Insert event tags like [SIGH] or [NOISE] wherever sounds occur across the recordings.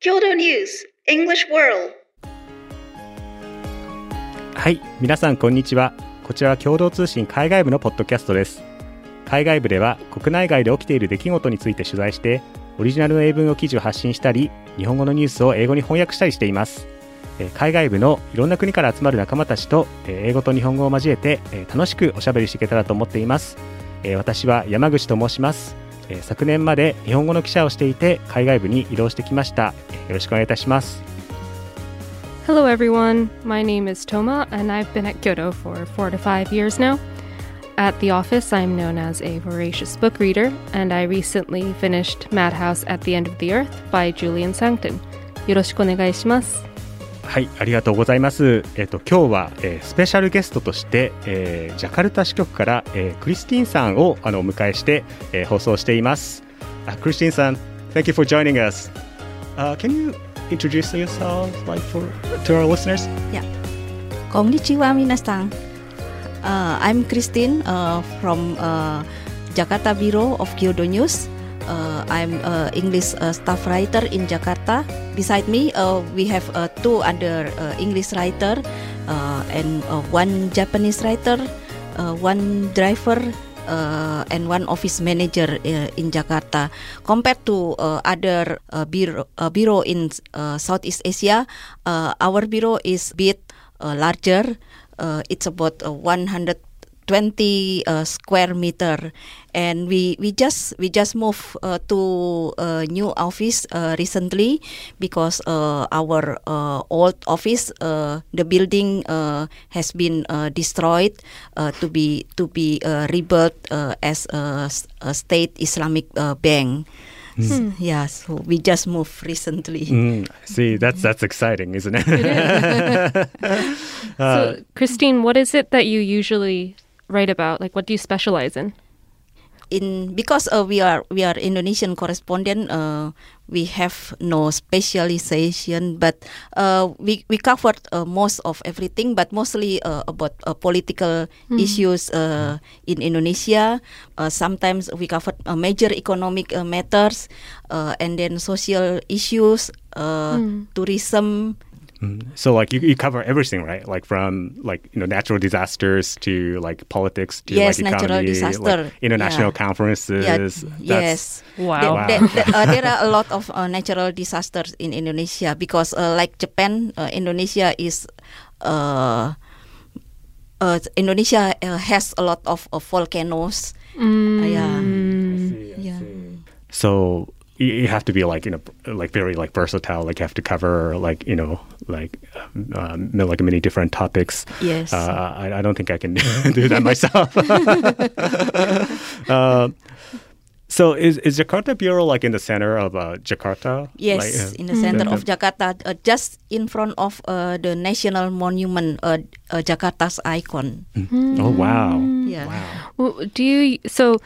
郷土ニュース English World はい、皆さんこんにちは。こちらは共同通信海外部のポッドキャストです。海外部では国内外で起きている出来事について取材して、オリジナルの英文語記事を発信したり、日本語のニュースを英語に翻訳したりしています。え海外部のいろんな国から集まる仲間たちと、え英語と日本語を交えて、え楽しくおしゃべりしていけたらと思っています。え私は山口と申します。え昨年まで日本語の記者をしていて海外部に移動してきました。よろしくお願いいたします。Hello, everyone. My name is Toma, and I've been at Kyoto for four to five years now. At the office, I'm known as a voracious book reader, and I recently finished Madhouse at the End of the Earth by Julian Sancton. よろしくお願いします。はい、ありがとうございます。えっ、と今日は、えースペシャルゲストとして、えージャカルタ支局から、えークリスティンさんをあのお迎えして、えー放送しています。あクリスティンさん、Thank you for joining us. Uh, can you introduce yourself like for to our listeners? Konnichiwa minasan. Uh, I'm Christine uh, from uh, Jakarta Bureau of Kyodo News. Uh, I'm English uh, staff writer in Jakarta. Beside me, uh, we have two other English writer and one Japanese writer, one driver, uh, and one office manager uh, in Jakarta. Compared to uh, other bureau, bureau in Southeast Asia, our bureau is a bit larger. it's about 100 20 uh, square meter and we we just we just moved uh, to a new office uh, recently because uh, our uh, old office the building has been destroyed to be to be rebuilt as a, a, state Islamic bank Mm. Yeah, so we just moved recently. Mm. See, that's that's exciting, isn't it? [LAUGHS] [LAUGHS] uh, so, Christine, what is it that you usually write about? Like, what do you specialize in? in because uh, we are we are Indonesian correspondent, uh, we have no specialization, but uh, we we covered uh, most of everything, but mostly uh, about uh, political issues uh, in Indonesia. Uh, sometimes we covered uh, major economic uh, matters, uh, and then social issues, uh, tourism. Mm. So like you, you cover everything, right? Like from like you know natural disasters to like politics to Yes, like natural economy, disaster. like international Yeah. conferences. Yeah, That's- yes. Wow. There, there- there- uh, there are a [LAUGHS] lot of uh, natural disasters in Indonesia because, uh, like Japan, uh, Indonesia is. Uh, uh, Indonesia uh, has a lot of, of volcanoes. Uh, yeah, yeah. So you, you have to be like you know like very like versatile. Like you have to cover like you know like um, like many different topics. Yes. Uh, I, I don't think I can [LAUGHS] do that myself. [LAUGHS] uh, so is is Jakarta Bureau like in the center of uh, Jakarta? Yes, Like, uh, in the center uh, of Jakarta, uh, just in front of uh, the national monument, uh, uh, Jakarta's icon. Oh wow! Yeah. Wow. Well, do you so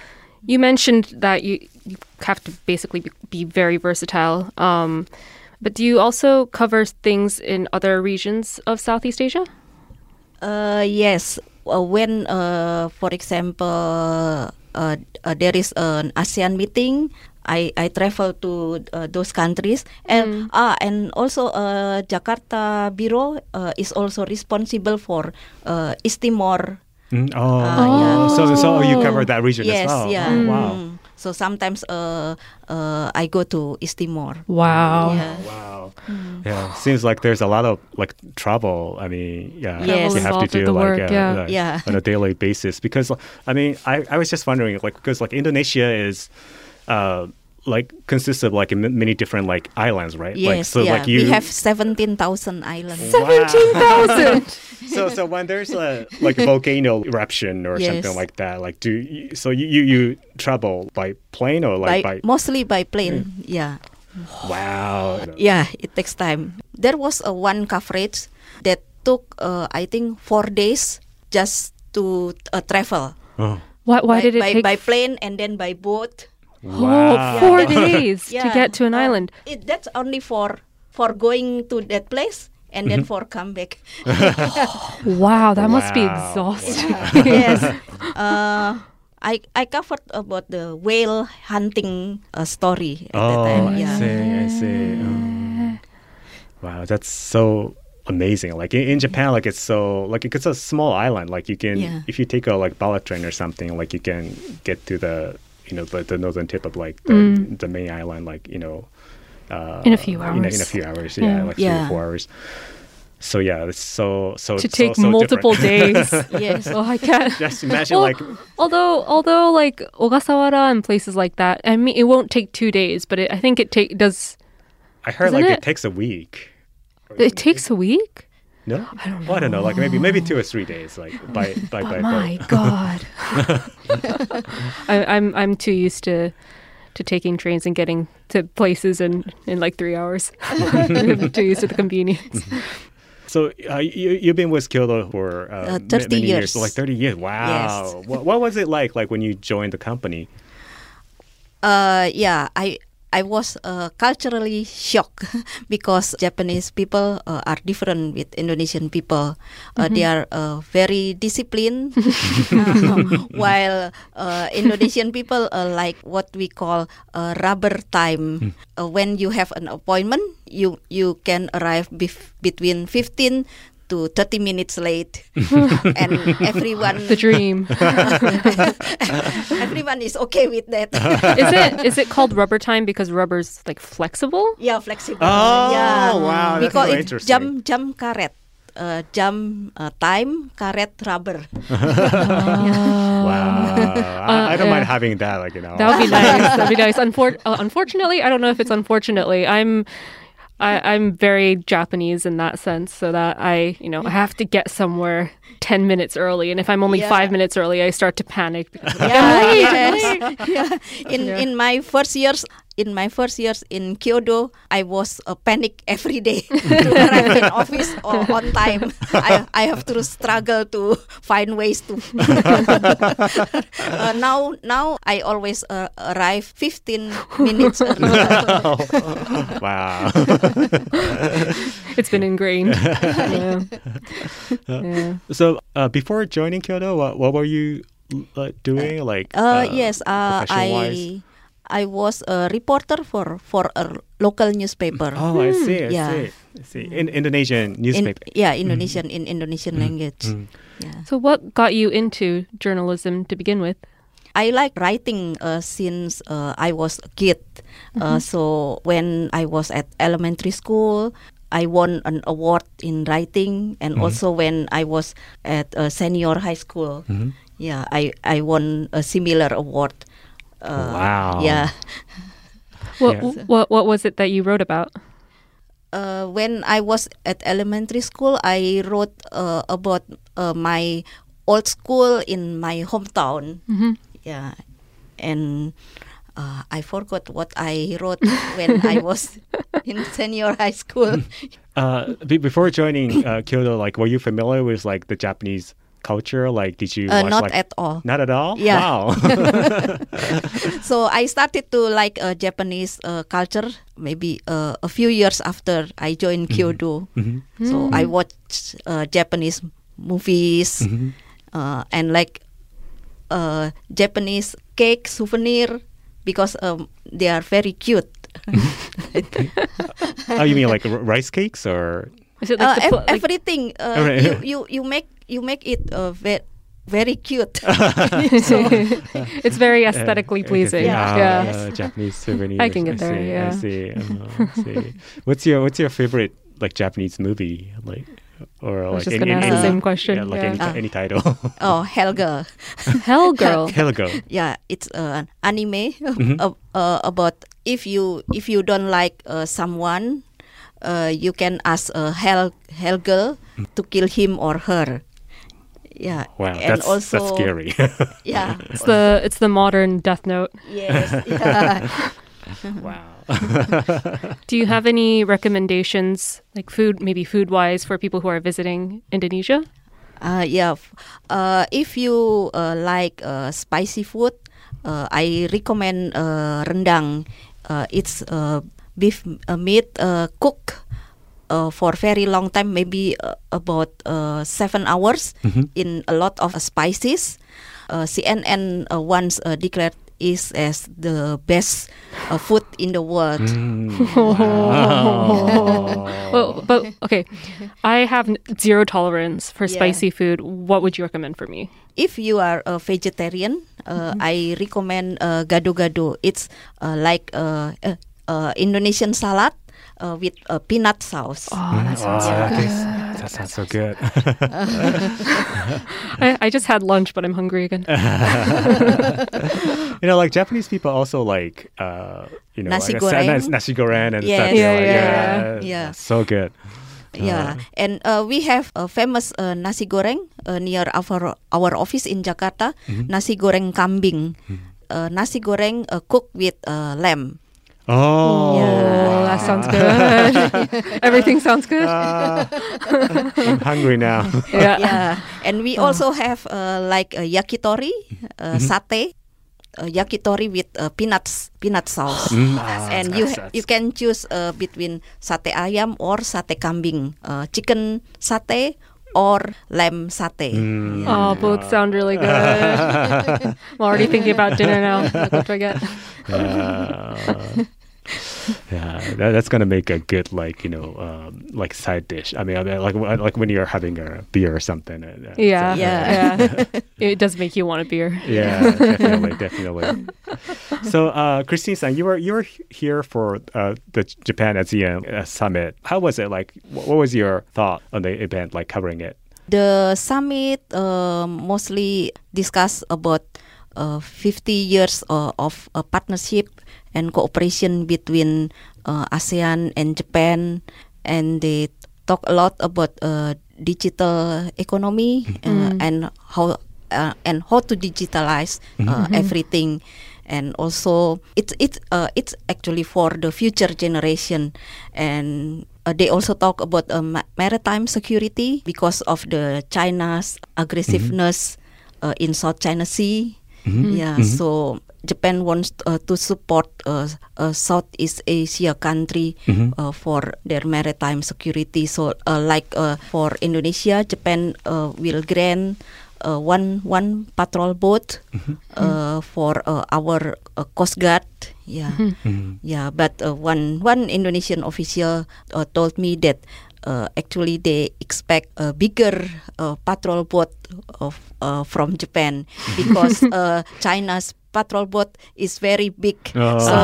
you mentioned that you, you have to basically be, be very versatile um, but do you also cover things in other regions of southeast asia Uh, yes, uh, when, uh, for example, uh, uh, there is an ASEAN meeting, I, I travel to uh, those countries, and ah, and also uh, Jakarta Bureau uh, is also responsible for uh, East Timor. Mm, oh, yeah. so so you cover that region yes, as well. yeah. Oh, wow. Mm. So sometimes uh, uh, I go to East Timor. wow Yeah. Wow. Yeah. Seems like there's a lot of like trouble. I mean, yeah, Yes. you have to do like work, uh, yeah. like, Yeah. on a daily basis because I mean, I, I was just wondering like because like Indonesia is uh like consists of like many different like islands, right? like, Yes, so yeah. like you we have seventeen thousand islands. Seventeen thousand. [LAUGHS] so so when there's a like volcano eruption or Yes. something like that, like do you, so you, you you travel by plane or like by, by, mostly by plane. Yeah. wow. Yeah, it takes time. There was a one coverage that took, uh, I think, four days just to uh, travel. Oh. why, why by, did it by, take by plane and then by boat. Oh, four Yeah. days to get to an uh, island It, that's only for for going to that place and then for come back. [LAUGHS] wow that must be Wow. exhausting [LAUGHS] yes. Uh, I I covered about the whale hunting uh, story at that Oh, time. I Yeah. see, I see. Oh. Wow, that's so amazing. Like in, in Japan, like it's so like it's a small island. Like you can Yeah. if you take a like bullet train or something, like you can get to the you know the, the northern tip of like the, the main island, like you know. Uh, In a few In a, in a few hours, yeah, Yeah. like three or four hours. So yeah, it's so so to take so multiple different. days. [LAUGHS] [LAUGHS] Yes. Oh, I can't. [LAUGHS] Just imagine Well, like although although like Ogasawara and places like that, I mean, it won't take two days, but it, I think it take does. I heard like it? it takes a week. It takes a week. No, I don't know. I don't know. Like maybe maybe two or three days, like by [LAUGHS] by by But my boat. God, [LAUGHS] I, I'm I'm too used to to taking trains and getting to places in in like three hours. [LAUGHS] I'm too used to the convenience. So uh, you you've been with Kyodo for uh, Uh, 30 many years. like thirty years. Wow. What, what was it like like when you joined the company? Uh, yeah, I I was uh, culturally shocked [LAUGHS] because Japanese people uh, are different with Indonesian people. Uh, They are uh, very disciplined, [LAUGHS] [LAUGHS] while uh, Indonesian people uh, like what we call uh, rubber time. Uh, when you have an appointment, you you can arrive bef- between fifteen to 30 minutes late [LAUGHS] and everyone The dream [LAUGHS] everyone is okay with that [LAUGHS] is it is it called rubber time because rubber's like flexible? Yeah, flexible. Oh, yeah. wow, We that's call so it interesting. jam jam karet. Uh, jam uh, time karet rubber. Wow. I, I don't yeah. mind having that. Like you know. That would be nice. That'd be nice. Unfor- uh, unfortunately, I don't know if it's unfortunately. I'm I, I'm very Japanese in that sense, so that I, you know, I have to get somewhere ten minutes early, and if I'm only Yeah. five minutes early, I start to panic. Because Yeah, "I'm late, I'm yes. [LAUGHS] yeah. [LAUGHS] In in my first years in my first years in Kyodo, I was a panic every day [LAUGHS] to arrive in office or on time. I, I have to struggle to find ways to. [LAUGHS] uh, now now I always uh, arrive 15 minutes early. wow. [LAUGHS] It's been ingrained. yeah. yeah. so uh, before joining Kyodo, what, what were you uh, doing? Like Uh, yes, uh, profession-wise? I I was a reporter for for a local newspaper. Oh, I see. I Yeah. see. I see. In Indonesian in, newspaper. yeah, Indonesian in Indonesian language. Mm. Yeah. So, what got you into journalism to begin with? I like writing uh, since uh, I was a kid. Uh, so when I was at elementary school, I won an award in writing, and also when I was at uh, senior high school, Mhm. yeah, I I won a similar award. Uh, Wow. Yeah. What, Yeah. what what was it that you wrote about? uh, when I was at elementary school, I wrote uh, about uh, my old school in my hometown. Mhm. Yeah, and uh, I forgot what I wrote when I [LAUGHS] was in senior high school. [LAUGHS] Uh, be- before joining uh, Kyodo, like, were you familiar with like the Japanese culture? Like, did you Uh, watch not like at all. not at all? Yeah. Wow. [LAUGHS] [LAUGHS] So I started to like uh, Japanese uh, culture maybe uh, a few years after I joined Kyodo. Mhm. So I watched uh, Japanese movies Mhm. uh, and like uh, Japanese cake souvenir because um, they are very cute. [LAUGHS] oh, you mean like r- rice cakes or? Is it Uh, like, the ev- like everything uh, Alright. you, you you make you make it uh, ve- very cute. [LAUGHS] [LAUGHS] it's very aesthetically pleasing. Ah, Yeah. uh, Japanese souvenirs. I can get there, see, yeah. I see. Uh, I see. What's your What's your favorite like Japanese movie? Like, or I was like just any, ask any, the same question. Yeah, like yeah. any, Ah. any title. [LAUGHS] oh, Helga. Hell girl. Yeah it's uh, an anime Mhm. uh, uh, about if you if you don't like uh, someone uh, you can ask uh, hell hell girl to kill him or her yeah Wow, and that's also that's scary. [LAUGHS] yeah It's the it's the modern Death Note. yes [LAUGHS] yeah [LAUGHS] wow. Do you have any recommendations, like food, maybe food wise, for people who are visiting Indonesia? Uh, yeah. Uh, if you uh, like uh, spicy food, uh, I recommend uh, rendang. Uh, it's uh, beef uh, meat uh, cooked uh, for very long time, maybe uh, about uh, seven hours Mhm. in a lot of spices. Uh, CNN uh, once uh, declared is as the best uh, food in the world. Mm, wow. Well, but okay, [LAUGHS] I have zero tolerance for Yeah. spicy food. What would you recommend for me? If you are a vegetarian, uh, I recommend uh, gado-gado. It's uh, like uh, uh, uh, Indonesian salad uh, with uh, peanut sauce. Oh, that sounds Oh, so that, good. tastes- that sounds so good. [LAUGHS] I, I just had lunch, but I'm hungry again. [LAUGHS] you know, like Japanese people also like, uh, you know, Nasi like goreng. nas- nasi goreng and Yes. such. Yeah, like, yeah, yeah. so good. Yeah, and uh, we have a famous uh, nasi goreng uh, near our our office in Jakarta. Nasi goreng kambing. Uh, nasi goreng uh, cooked with uh, lamb. Oh, Oh, that sounds good. [LAUGHS] Everything sounds good. Uh, I'm hungry now. [LAUGHS] yeah. Yeah, and we also have uh, like a yakitori, uh, sate, uh, yakitori with uh, peanuts peanut sauce. Mm, ah, and you that's- you can choose uh, between sate ayam or sate kambing, uh, chicken sate or lamb sate. Mm. Oh, both sound really good. [LAUGHS] I'm already thinking about dinner now. Like, what do I get? Uh, yeah, that, that's gonna make a good like you know um, like side dish. I mean, I mean, like like when you're having a beer or something. uh, uh, Yeah, so- Yeah. yeah. [LAUGHS] it does make you want a beer. Yeah, definitely, definitely. [LAUGHS] So, uh, Christine, san, you were you were here for uh, the Japan ASEAN uh, summit. How was it? Like, wh- what was your thought on the event? Like covering it? The summit uh, mostly discussed about uh, 50 years uh, of uh, partnership and cooperation between uh, ASEAN and Japan, and they talk a lot about uh, digital economy uh, and how uh, and how to digitalize uh, everything. And also, it's it's uh, it's actually for the future generation, and uh, they also talk about uh, ma- maritime security because of the China's aggressiveness uh, in South China Sea. Yeah, so Japan wants uh, to support uh, uh, Southeast Asia country uh, for their maritime security. So, uh, like uh, for Indonesia, Japan uh, will grant uh, one one patrol boat uh, for uh, our uh, Coast Guard. Yeah, yeah. But uh, one one Indonesian official uh, told me that uh, actually they expect a bigger uh, patrol boat of uh, from Japan [LAUGHS] because uh, China's patrol boat is very big. [LAUGHS] Oh. So,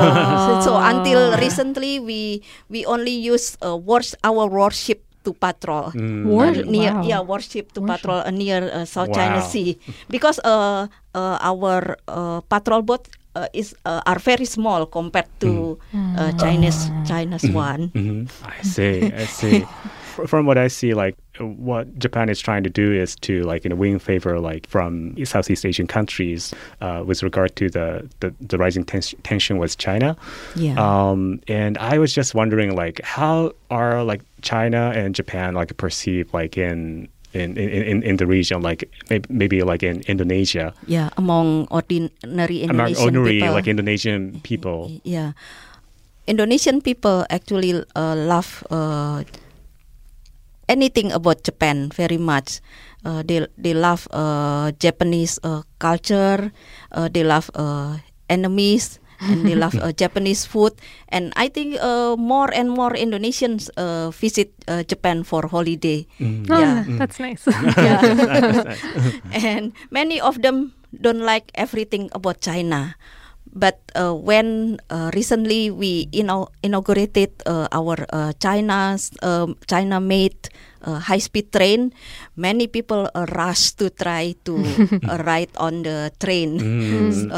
[LAUGHS] so until recently we we only use uh, wars our warship to patrol. War- Uh, near wow. yeah warship to patrol uh, near uh, South China Sea because uh, uh, our uh, patrol boat uh, is uh, are very small compared to uh, China's China's one. hmm I see. I see. [LAUGHS] From what I see, like what Japan is trying to do is to like you know win favor like from Southeast Asian countries uh, with regard to the the, the rising tens- tension with China. Yeah. Um, and I was just wondering like how are like China and Japan like perceived like in in, in, in, the region like maybe, maybe like in Indonesia Yeah, among ordinary among Indonesian ordinary people. like Indonesian people. yeah, Indonesian people actually uh, love uh, anything about Japan very much. Uh, they they love uh, Japanese uh, culture. Uh, they love uh, animes. And they love [LAUGHS] uh, Japanese food, and I think uh, more and more Indonesians uh, visit uh, Japan for holiday. Mm. Oh, Yeah. that's nice. [LAUGHS] Yeah. [LAUGHS] and many of them don't like everything about China. But uh, when uh, recently we inau- inaugurated uh, our uh, China's um, China-made uh, high-speed train, many people uh, rush to try to uh, ride on the train. Mm.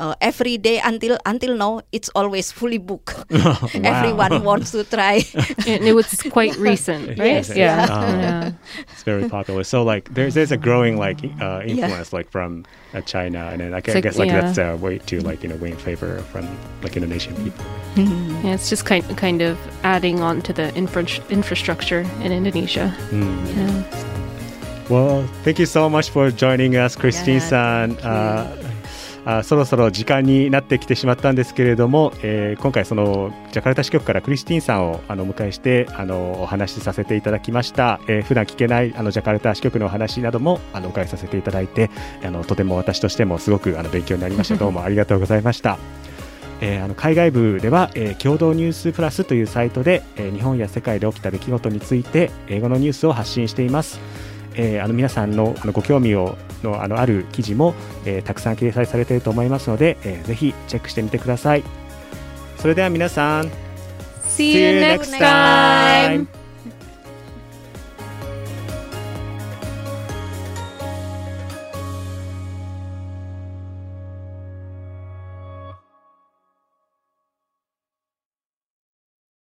Uh, uh, every day until until now, it's always fully booked. [LAUGHS] Wow. Everyone wants to try. and it was quite recent, [LAUGHS] right? Yes, yeah. yeah. yeah. It's very popular. So like there's there's a growing like uh, Yeah. influence like from uh, China, and then I, gu- It's like- guess like yeah. that's a way to like you know win favor from like Indonesian people. Yeah, it's just kind kind of adding on to the infra- infrastructure in Indonesia. Mm. Yeah. Well, thank you so much for joining us, Christine さん。thank you. ああそろそろ時間になってきてしまったんですけれども、えー今回そのジャカルタ支局からクリスティンさんをあのお迎えしてあのお話しさせていただきました、えー普段聞けないあのジャカルタ支局のお話などもあのお伺いさせていただいてあのとても私としてもすごくあの勉強になりました。[LAUGHS] どうもありがとうございました。えーあの海外部では、えー共同ニュースプラスというサイトで、えー日本や世界で起きた出来事について英語のニュースを発信しています。えーあの皆さんのあのご興味をのあのある記事も、えーたくさん掲載されていると思いますので、えーぜひチェックしてみてください。それでは皆さん See you next time!